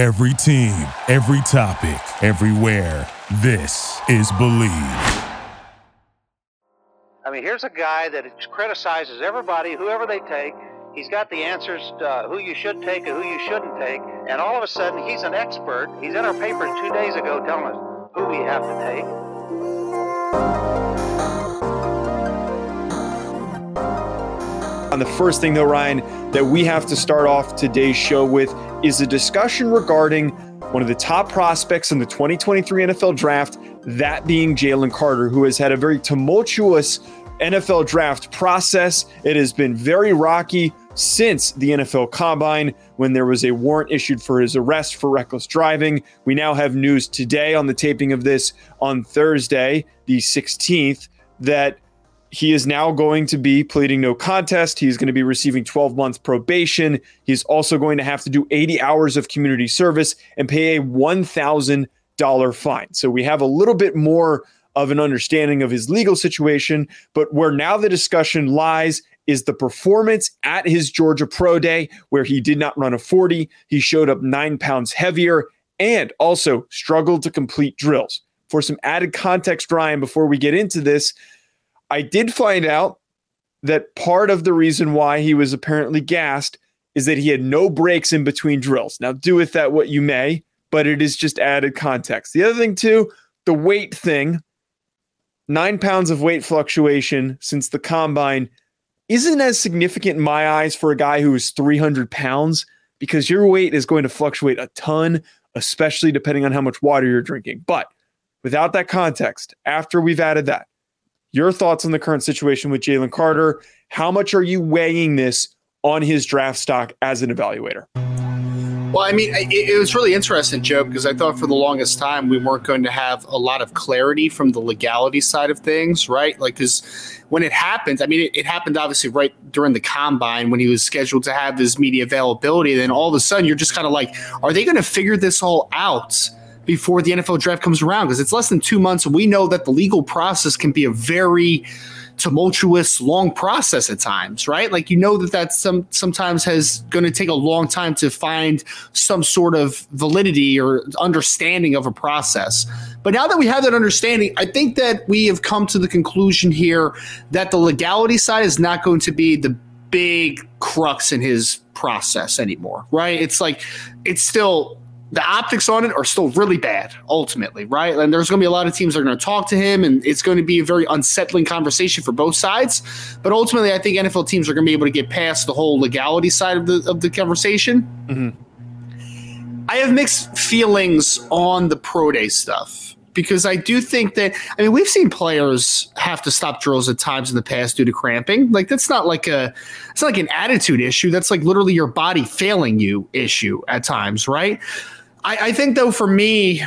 Every team, every topic, everywhere. This is Bleav. I mean, here's a guy that criticizes everybody, whoever they take. He's got the answers uh, who you should take and who you shouldn't take. And all of a sudden, he's an expert. He's in our papers two days ago telling us who we have to take. On the first thing, though, Ryan, that we have to start off today's show with is a discussion regarding one of the top prospects in the 2023 NFL draft, that being Jalen Carter, who has had a very tumultuous NFL draft process. It has been very rocky since the NFL Combine when there was a warrant issued for his arrest for reckless driving. We now have news today on the taping of this on Thursday, the 16th, that he is now going to be pleading no contest. He's going to be receiving 12 month probation. He's also going to have to do 80 hours of community service and pay a $1,000 fine. So we have a little bit more of an understanding of his legal situation. But where now the discussion lies is the performance at his Georgia Pro Day, where he did not run a 40. He showed up nine pounds heavier and also struggled to complete drills. For some added context, Ryan, before we get into this, I did find out that part of the reason why he was apparently gassed is that he had no breaks in between drills. Now, do with that what you may, but it is just added context. The other thing, too, the weight thing nine pounds of weight fluctuation since the combine isn't as significant in my eyes for a guy who is 300 pounds because your weight is going to fluctuate a ton, especially depending on how much water you're drinking. But without that context, after we've added that, your thoughts on the current situation with Jalen Carter. How much are you weighing this on his draft stock as an evaluator? Well, I mean, it, it, was really interesting, Joe, because I thought for the longest time we weren't going to have a lot of clarity from the legality side of things, right? Like, because when it happened, I mean, it, it, happened obviously right during the combine when he was scheduled to have his media availability. Then all of a sudden, you're just kind of like, are they going to figure this all out? Before the NFL draft comes around because it's less than two months. We know that the legal process can be a very tumultuous, long process at times, right? Like you know that that some sometimes has going to take a long time to find some sort of validity or understanding of a process. But now that we have that understanding, I think that we have come to the conclusion here that the legality side is not going to be the big crux in his process anymore, right? It's like it's still the optics on it are still really bad ultimately, right? And there's going to be a lot of teams that are going to talk to him, and it's going to be a very unsettling conversation for both sides. But ultimately, I think NFL teams are going to be able to get past the whole legality side of the of the conversation. Mm-hmm. I have mixed feelings on the pro day stuff because I do think that I mean we've seen players have to stop drills at times in the past due to cramping. Like that's not like a it's not like an attitude issue. That's like literally your body failing you issue at times, right? I, I think though for me,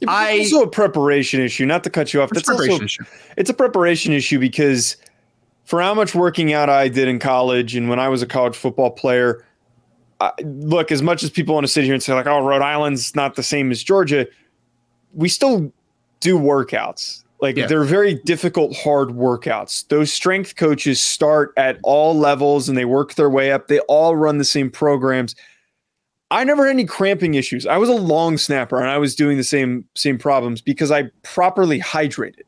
it's I, also a preparation issue. Not to cut you off, it's that's also issue. it's a preparation issue because for how much working out I did in college and when I was a college football player, I, look as much as people want to sit here and say like, "Oh, Rhode Island's not the same as Georgia," we still do workouts. Like yeah. they're very difficult, hard workouts. Those strength coaches start at all levels and they work their way up. They all run the same programs I never had any cramping issues. I was a long snapper and I was doing the same same problems because I properly hydrated.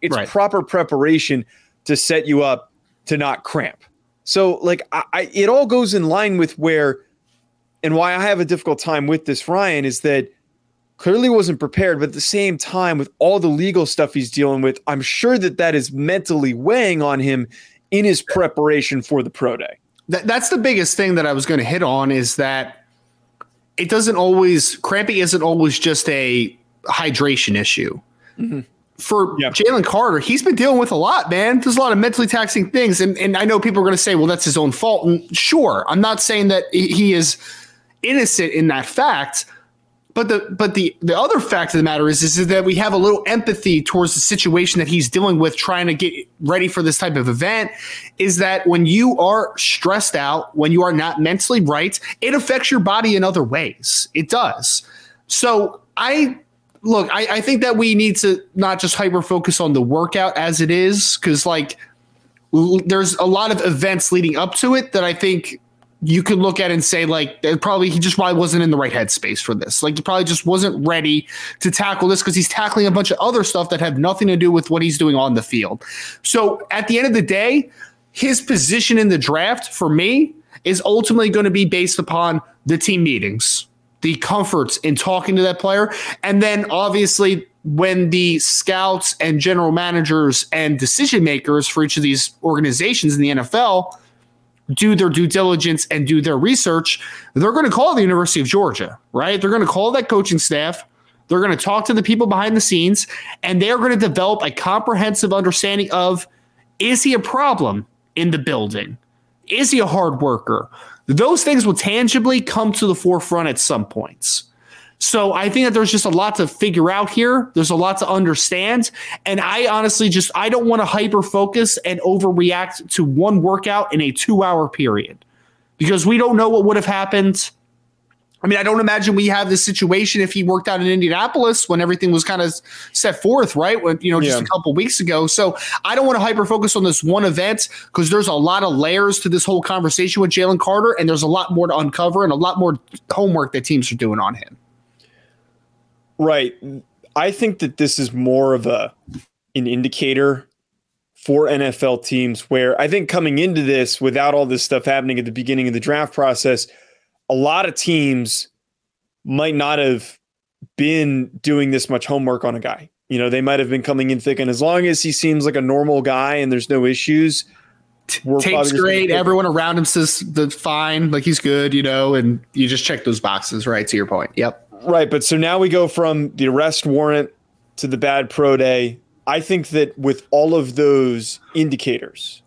It's right. proper preparation to set you up to not cramp. So like I, I, it all goes in line with where and why I have a difficult time with this Ryan is that clearly wasn't prepared but at the same time with all the legal stuff he's dealing with I'm sure that that is mentally weighing on him in his preparation for the pro day. That, that's the biggest thing that I was going to hit on is that it doesn't always cramping isn't always just a hydration issue. Mm-hmm. For yep. Jalen Carter, he's been dealing with a lot, man. There's a lot of mentally taxing things, and and I know people are going to say, "Well, that's his own fault." And sure, I'm not saying that he is innocent in that fact, but the but the the other fact of the matter is, is that we have a little empathy towards the situation that he's dealing with, trying to get ready for this type of event. Is that when you are stressed out, when you are not mentally right, it affects your body in other ways. It does. So I look, I, I think that we need to not just hyper focus on the workout as it is, because like there's a lot of events leading up to it that I think you could look at and say like probably he just probably wasn't in the right headspace for this. Like he probably just wasn't ready to tackle this because he's tackling a bunch of other stuff that have nothing to do with what he's doing on the field. So at the end of the day, his position in the draft for me is ultimately going to be based upon the team meetings, the comforts in talking to that player, and then obviously when the scouts and general managers and decision makers for each of these organizations in the NFL do their due diligence and do their research, they're going to call the University of Georgia, right? They're going to call that coaching staff. They're going to talk to the people behind the scenes, and they're going to develop a comprehensive understanding of is he a problem in the building? Is he a hard worker? Those things will tangibly come to the forefront at some points. So I think that there's just a lot to figure out here. There's a lot to understand. And I honestly just I don't want to hyper focus and overreact to one workout in a two hour period because we don't know what would have happened. I mean, I don't imagine we have this situation if he worked out in Indianapolis when everything was kind of set forth, right? When you know, just yeah. a couple weeks ago. So I don't want to hyper focus on this one event because there's a lot of layers to this whole conversation with Jalen Carter, and there's a lot more to uncover and a lot more homework that teams are doing on him. Right. I think that this is more of a an indicator for NFL teams where I think coming into this without all this stuff happening at the beginning of the draft process, a lot of teams might not have been doing this much homework on a guy. You know, they might have been coming in thick, and as long as he seems like a normal guy and there's no issues, tape's great. Everyone around him says the fine, like he's good, you know, and you just check those boxes, right? To your point. Yep. Right, but so now we go from the arrest warrant to the bad pro day. I think that with all of those indicators,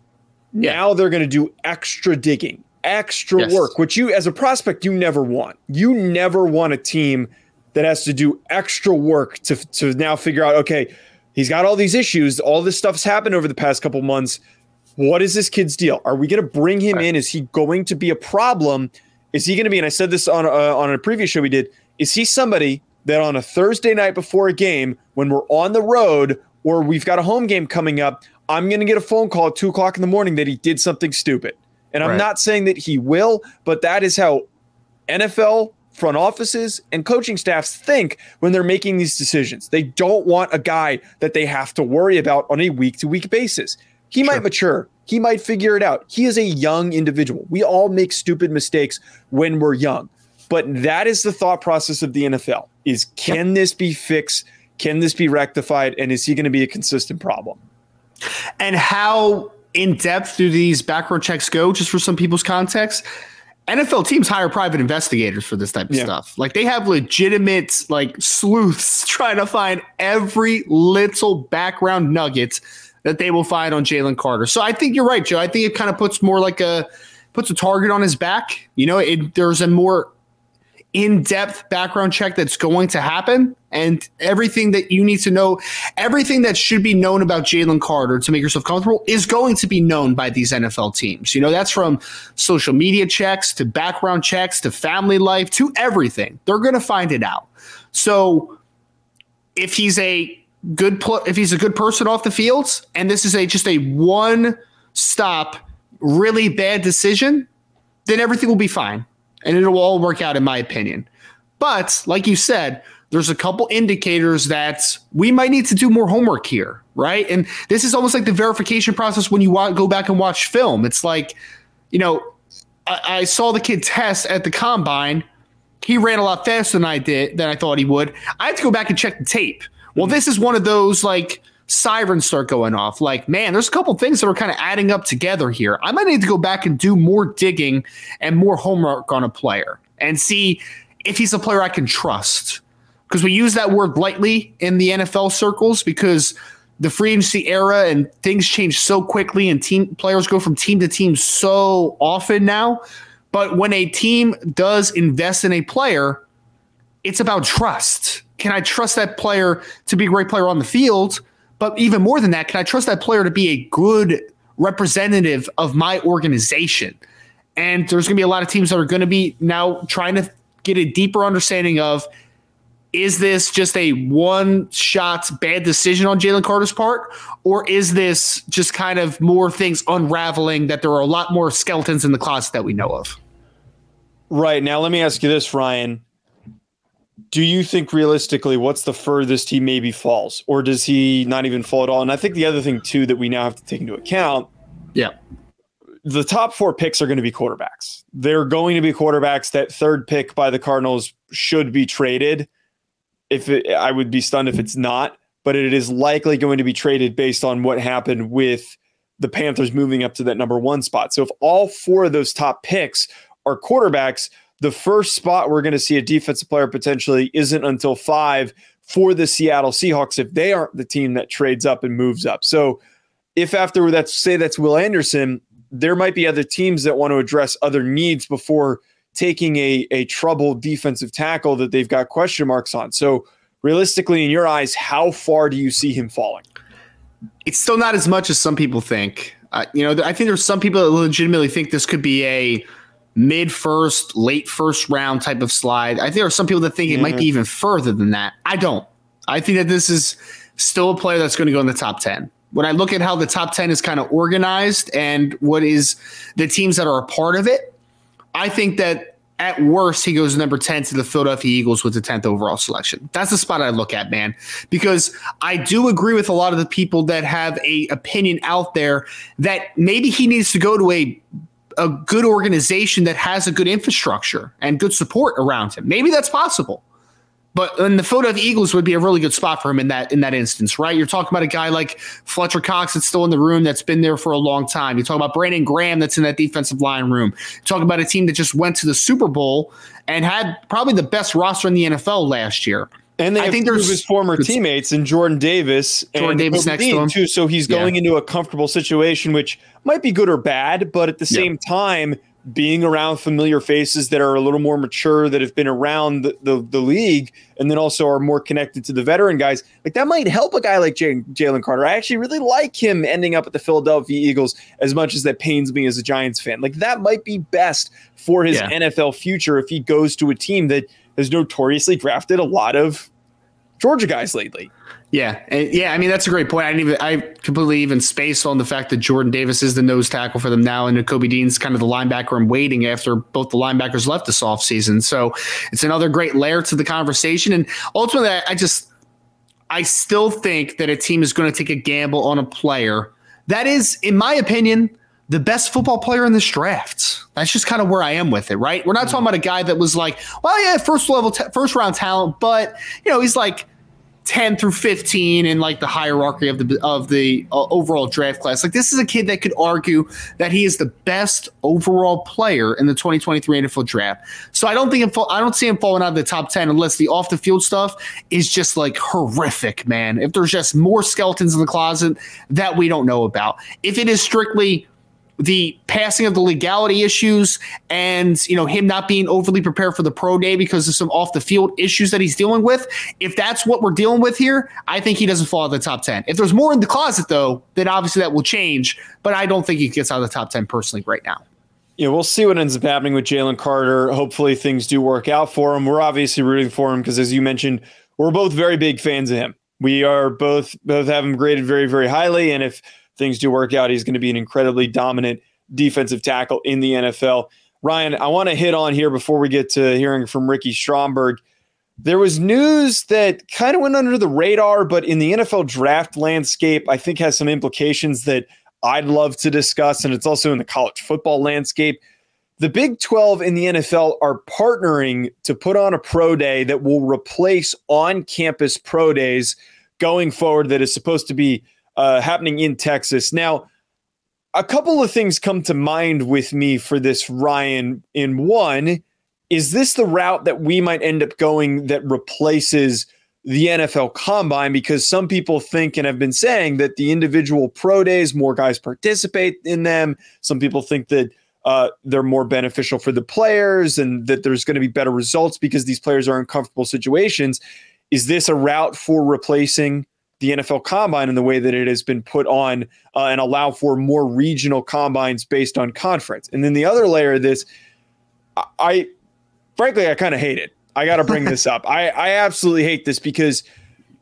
yeah. now they're going to do extra digging, extra yes. work, which you, as a prospect, you never want. You never want a team that has to do extra work to, to now figure out, okay, he's got all these issues. All this stuff's happened over the past couple months. What is this kid's deal? Are we going to bring him right. in? Is he going to be a problem? Is he going to be? And I said this on uh, on a previous show we did. Is he somebody that on a Thursday night before a game, when we're on the road or we've got a home game coming up, I'm going to get a phone call at two o'clock in the morning that he did something stupid? And I'm right. not saying that he will, but that is how NFL front offices and coaching staffs think when they're making these decisions. They don't want a guy that they have to worry about on a week to week basis. He sure. might mature. He might figure it out. He is a young individual. We all make stupid mistakes when we're young. But that is the thought process of the NFL is can this be fixed? Can this be rectified? And is he going to be a consistent problem? And how in depth do these background checks go, just for some people's context? NFL teams hire private investigators for this type of yeah. stuff. Like they have legitimate like sleuths trying to find every little background nugget that they will find on Jalen Carter. So I think you're right, Joe. I think it kind of puts more like a puts a target on his back. You know, it, there's a more in-depth background check that's going to happen and everything that you need to know everything that should be known about jalen carter to make yourself comfortable is going to be known by these nfl teams. You know that's from social media checks to background checks to family life to everything. They're going to find it out. So if he's a good pl- if he's a good person off the fields and this is a just a one stop really bad decision then everything will be fine and it'll all work out, in my opinion. But like you said, there's a couple indicators that we might need to do more homework here, right? And this is almost like the verification process when you want, go back and watch film. It's like, you know, I, I saw the kid test at the combine. He ran a lot faster than I did than I thought he would. I have to go back and check the tape. Well, mm-hmm. this is one of those like sirens start going off. Like, man, there's a couple things that are kind of adding up together here. I might need to go back and do more digging and more homework on a player and see if he's a player I can trust. Because we use that word lightly in the NFL circles because the free agency era and things change so quickly and team players go from team to team so often now. But when a team does invest in a player, it's about trust. Can I trust that player to be a great player on the field? But even more than that, can I trust that player to be a good representative of my organization? And there's going to be a lot of teams that are going to be now trying to get a deeper understanding of is this just a one shot bad decision on Jalen Carter's part? Or is this just kind of more things unraveling that there are a lot more skeletons in the closet that we know of? Right. Now, let me ask you this, Ryan. Do you think realistically, what's the furthest he maybe falls? Or does he not even fall at all? And I think the other thing, too, that we now have to take into account. Yeah. The top four picks are going to be quarterbacks. They're going to be quarterbacks. That third pick by the Cardinals should be traded. If it, I would be stunned if it's not, but it is likely going to be traded based on what happened with the Panthers moving up to that number one spot. So if all four of those top picks are quarterbacks, the first spot we're going to see a defensive player potentially isn't until five for the Seattle Seahawks if they aren't the team that trades up and moves up. So if after that, say that's Will Anderson, there might be other teams that want to address other needs before taking a, a troubled defensive tackle that they've got question marks on. So realistically, in your eyes, how far do you see him falling? It's still not as much as some people think. Uh, you know, I think there's some people that legitimately think this could be a mid first, late first round type of slide. I think there are some people that think it might be even further than that. I don't. I think that this is still a player that's going to go in the top 10. When I look at how the top 10 is kind of organized and what is the teams that are a part of it, I think that at worst, he goes number 10 to the Philadelphia Eagles with the 10th overall selection. That's the spot I look at, man, because I do agree with a lot of the people that have a opinion out there that maybe he needs to go to a a good organization that has a good infrastructure and good support around him. Maybe that's possible. But and the Philadelphia Eagles would be a really good spot for him in that in that instance, right? You're talking about a guy like Fletcher Cox that's still in the room that's been there for a long time. You're talking about Brandon Graham that's in that defensive line room. You're talking about a team that just went to the Super Bowl and had probably the best roster in the NFL last year. And they I think there's his former teammates and Jordan Davis Jordan and Davis next to him too. So he's going yeah. into a comfortable situation, which might be good or bad, but at the same yeah. time, being around familiar faces that are a little more mature, that have been around the, the, the, league, and then also are more connected to the veteran guys, like that might help a guy like Jalen Carter. I actually really like him ending up at the Philadelphia Eagles as much as that pains me as a Giants fan. Like that might be best for his yeah. NFL future if he goes to a team that has notoriously drafted a lot of Georgia guys lately. Yeah, and yeah. I mean, that's a great point. I didn't even I completely even space on the fact that Jordan Davis is the nose tackle for them now, and Kobe Dean's kind of the linebacker and waiting after both the linebackers left this offseason. So it's another great layer to the conversation. And ultimately, I just I still think that a team is going to take a gamble on a player that is, in my opinion, the best football player in this draft. That's just kind of where I am with it, right? We're not talking about a guy that was like, well, yeah, first level, t- first round talent, but you know, he's like 10 through 15 in like the hierarchy of the of the uh, overall draft class. Like this is a kid that could argue that he is the best overall player in the 2023 NFL draft. So I don't think it, I don't see him falling out of the top 10 unless the off the field stuff is just like horrific, man. If there's just more skeletons in the closet that we don't know about. If it is strictly the passing of the legality issues and you know him not being overly prepared for the pro day because of some off the field issues that he's dealing with if that's what we're dealing with here i think he doesn't fall out of the top 10 if there's more in the closet though then obviously that will change but i don't think he gets out of the top 10 personally right now yeah, we'll see what ends up happening with Jalen Carter. Hopefully, things do work out for him. We're obviously rooting for him because, as you mentioned, we're both very big fans of him. We are both both have him graded very, very highly, and if things do work out, he's going to be an incredibly dominant defensive tackle in the NFL. Ryan, I want to hit on here before we get to hearing from Ricky Stromberg. There was news that kind of went under the radar, but in the NFL draft landscape, I think has some implications that I'd love to discuss. And it's also in the college football landscape. The Big 12 and the NFL are partnering to put on a pro day that will replace on campus pro days going forward, that is supposed to be uh, happening in Texas. Now, a couple of things come to mind with me for this, Ryan. In one, is this the route that we might end up going that replaces the NFL combine? Because some people think and have been saying that the individual pro days, more guys participate in them. Some people think that uh, they're more beneficial for the players and that there's going to be better results because these players are in comfortable situations. Is this a route for replacing the NFL combine in the way that it has been put on uh, and allow for more regional combines based on conference. And then the other layer of this, I, I frankly, I kind of hate it. I got to bring this up. I, I absolutely hate this because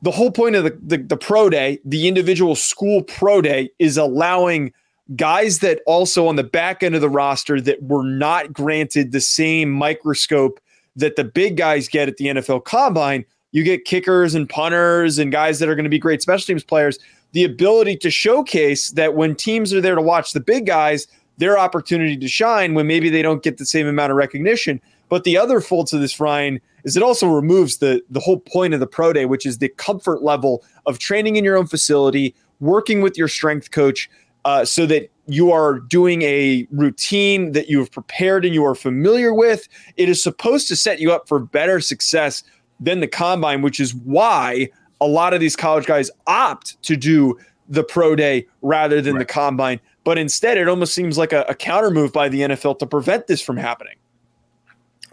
the whole point of the, the, the pro day, the individual school pro day, is allowing guys that also on the back end of the roster that were not granted the same microscope that the big guys get at the NFL combine. You get kickers and punters and guys that are going to be great special teams players. The ability to showcase that when teams are there to watch the big guys, their opportunity to shine when maybe they don't get the same amount of recognition. But the other fault to this, Ryan, is it also removes the the whole point of the pro day, which is the comfort level of training in your own facility, working with your strength coach, uh, so that you are doing a routine that you have prepared and you are familiar with. It is supposed to set you up for better success than the combine, which is why a lot of these college guys opt to do the pro day rather than right. the combine. But instead, it almost seems like a, a counter move by the NFL to prevent this from happening.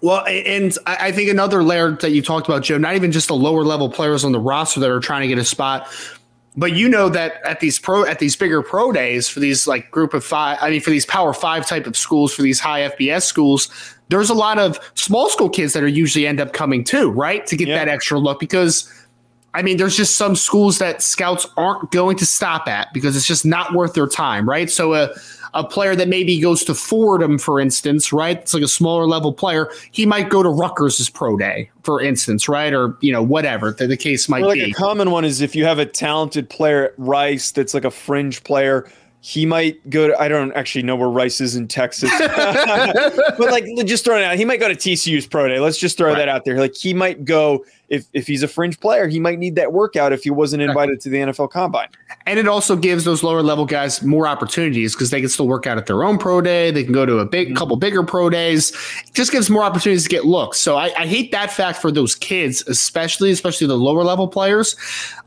Well, and I think another layer that you talked about, Joe, not even just the lower level players on the roster that are trying to get a spot, but you know that at these pro at these bigger pro days for these like group of five, I mean for these power five type of schools, for these high FBS schools, there's a lot of small school kids that are usually end up coming too, right? To get yeah. that extra look because I mean, there's just some schools that scouts aren't going to stop at because it's just not worth their time, right? So a a player that maybe goes to Fordham, for instance, right? It's like a smaller level player. He might go to Rutgers' pro day, for instance, right? Or you know, whatever the, the case might like be. A common one is if you have a talented player at Rice that's like a fringe player he might go to I don't actually know where Rice is in Texas. but like just throwing it out, he might go to TCU's pro day. Let's just throw right. that out there. Like he might go if if he's a fringe player, he might need that workout if he wasn't invited to the NFL combine. And it also gives those lower level guys more opportunities because they can still work out at their own pro day. They can go to a big mm-hmm. couple bigger pro days. It just gives more opportunities to get looks. So I, I hate that fact for those kids, especially especially the lower level players.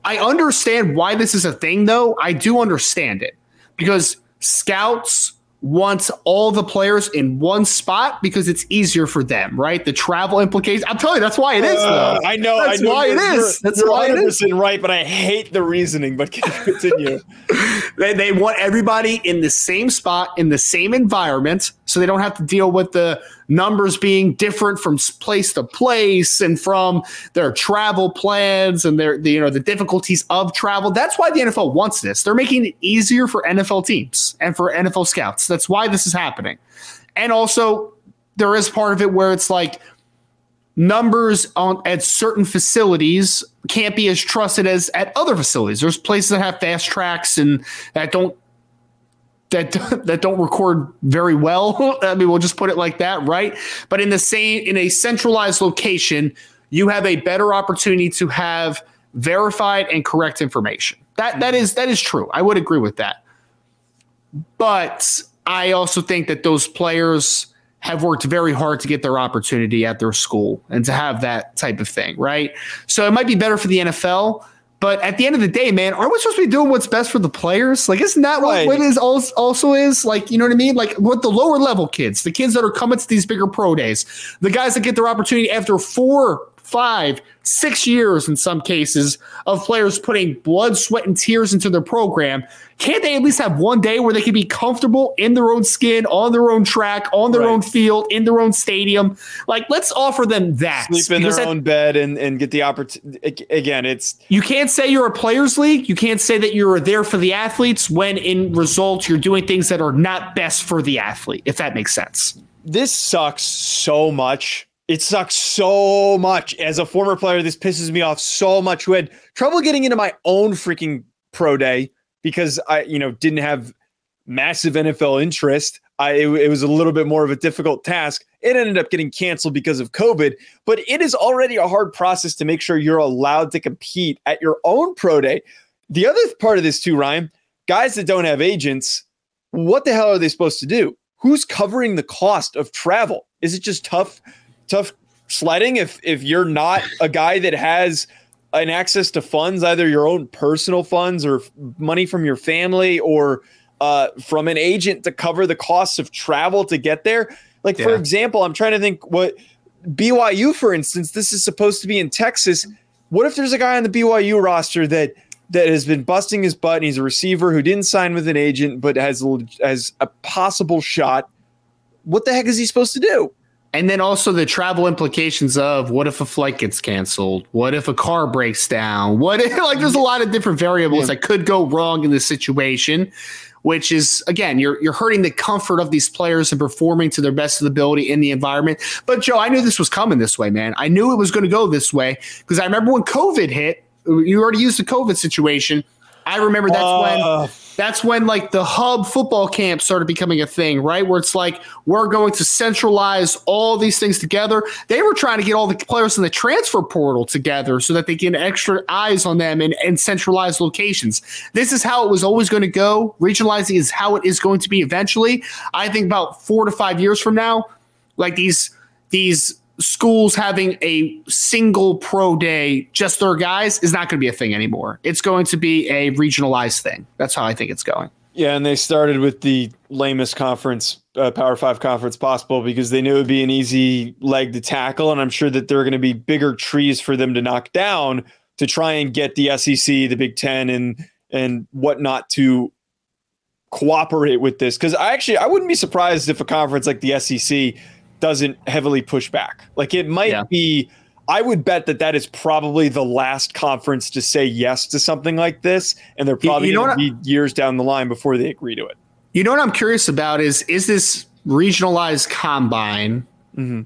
I understand why this is a thing though. I do understand it because scouts want all the players in one spot because it's easier for them, right? The travel implications. I'm telling you, that's why it is. Uh, I know. That's I know why it is. That's you're why it is. Right, but I hate the reasoning. But continue. they, they want everybody in the same spot in the same environment, so they don't have to deal with the numbers being different from place to place and from their travel plans and their the, you know the difficulties of travel. That's why the NFL wants this. They're making it easier for NFL teams and for NFL scouts. That's why this is happening. And also there is part of it where it's like numbers on at certain facilities can't be as trusted as at other facilities. There's places that have fast tracks and that don't that that don't record very well. I mean, we'll just put it like that, right? But in the same in a centralized location, you have a better opportunity to have verified and correct information. That that is that is true. I would agree with that. But I also think that those players have worked very hard to get their opportunity at their school and to have that type of thing, right? So it might be better for the NFL, but at the end of the day, man, aren't we supposed to be doing what's best for the players? Like, isn't that right. what, what is also is? Like, you know what I mean? Like, what the lower level kids, the kids that are coming to these bigger pro days, the guys that get their opportunity after four five, six years in some cases of players putting blood, sweat, and tears into their program. Can't they at least have one day where they can be comfortable in their own skin, on their own track, on their right. own field, in their own stadium? Like, let's offer them that. Sleep in their that, own bed and, and get the opportunity. Again, it's. You can't say you're a players' league. You can't say that you're there for the athletes when in results you're doing things that are not best for the athlete, if that makes sense. This sucks so much it sucks so much. As a former player, this pisses me off so much. Who had trouble getting into my own freaking pro day because I, you know, didn't have massive NFL interest. I it, it, was a little bit more of a difficult task. It ended up getting canceled because of COVID, but it is already a hard process to make sure you're allowed to compete at your own pro day. The other part of this too, Ryan, guys that don't have agents, what the hell are they supposed to do? Who's covering the cost of travel? Is it just tough tough sledding if if you're not a guy that has an access to funds, either your own personal funds or money from your family or uh, from an agent to cover the costs of travel to get there. Like yeah. for example, I'm trying to think what BYU, for instance, this is supposed to be in Texas. What if there's a guy on the BYU roster that that has been busting his butt and he's a receiver who didn't sign with an agent but has has a possible shot? What the heck is he supposed to do? And then also the travel implications of what if a flight gets canceled? What if a car breaks down? What if, like, there's a lot of different variables yeah. that could go wrong in this situation. which is again you're you're hurting the comfort of these players and performing to their best of ability in the environment. But Joe, I knew this was coming this way, man. I knew it was going to go this way because I remember when COVID hit. You already used the COVID situation. I remember that's uh, when that's when like the hub football camp started becoming a thing, right? Where it's like we're going to centralize all these things together. They were trying to get all the players in the transfer portal together so that they get extra eyes on them and, and centralized locations. This is how it was always going to go. Regionalizing is how it is going to be eventually. I think about four to five years from now, like these these schools having a single pro day, just their guys, is not going to be a thing anymore. It's going to be a regionalized thing. That's how I think it's going. Yeah, and they started with the lamest conference, uh, Power Five conference possible because they knew it would be an easy leg to tackle. And I'm sure that there are going to be bigger trees for them to knock down to try and get the SEC, the Big Ten, and and whatnot to cooperate with this. Because I actually I wouldn't be surprised if a conference like the SEC doesn't heavily push back. Like it might yeah. be I would bet that that is probably the last conference to say yes to something like this, and they're probably you know going to be years down the line before they agree to it. You know what I'm curious about is is this regionalized combine? Mm-hmm.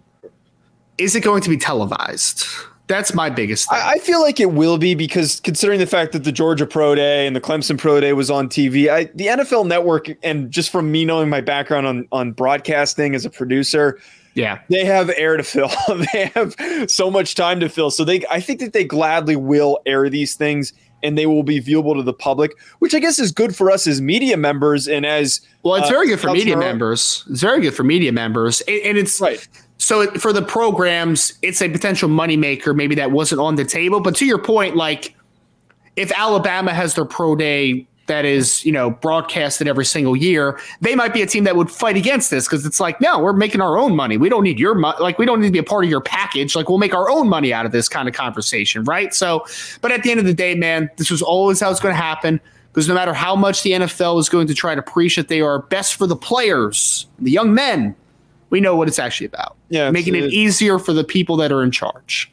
Is it going to be televised? That's my biggest I, I, feel like it will be because considering the fact that the Georgia Pro Day and the Clemson Pro Day was on TV, I, the NFL Network, and just from me knowing my background on on broadcasting as a producer, yeah. They have air to fill. they have so much time to fill. So they I think that they gladly will air these things and they will be viewable to the public, which I guess is good for us as media members and as Well, it's uh, very good for media members. It's very good for media members. And, and it's right. So for the programs, it's a potential moneymaker. Maybe that wasn't on the table. But to your point, like if Alabama has their pro day that is, you know, broadcasted every single year, they might be a team that would fight against this because it's like, no, we're making our own money. We don't need your money. Like, we don't need to be a part of your package. Like, we'll make our own money out of this kind of conversation, right? So, but at the end of the day, man, this was always how it's going to happen because no matter how much the NFL is going to try to preach that they are best for the players, the young men, we know what it's actually about. Yeah, making it easier for the people that are in charge.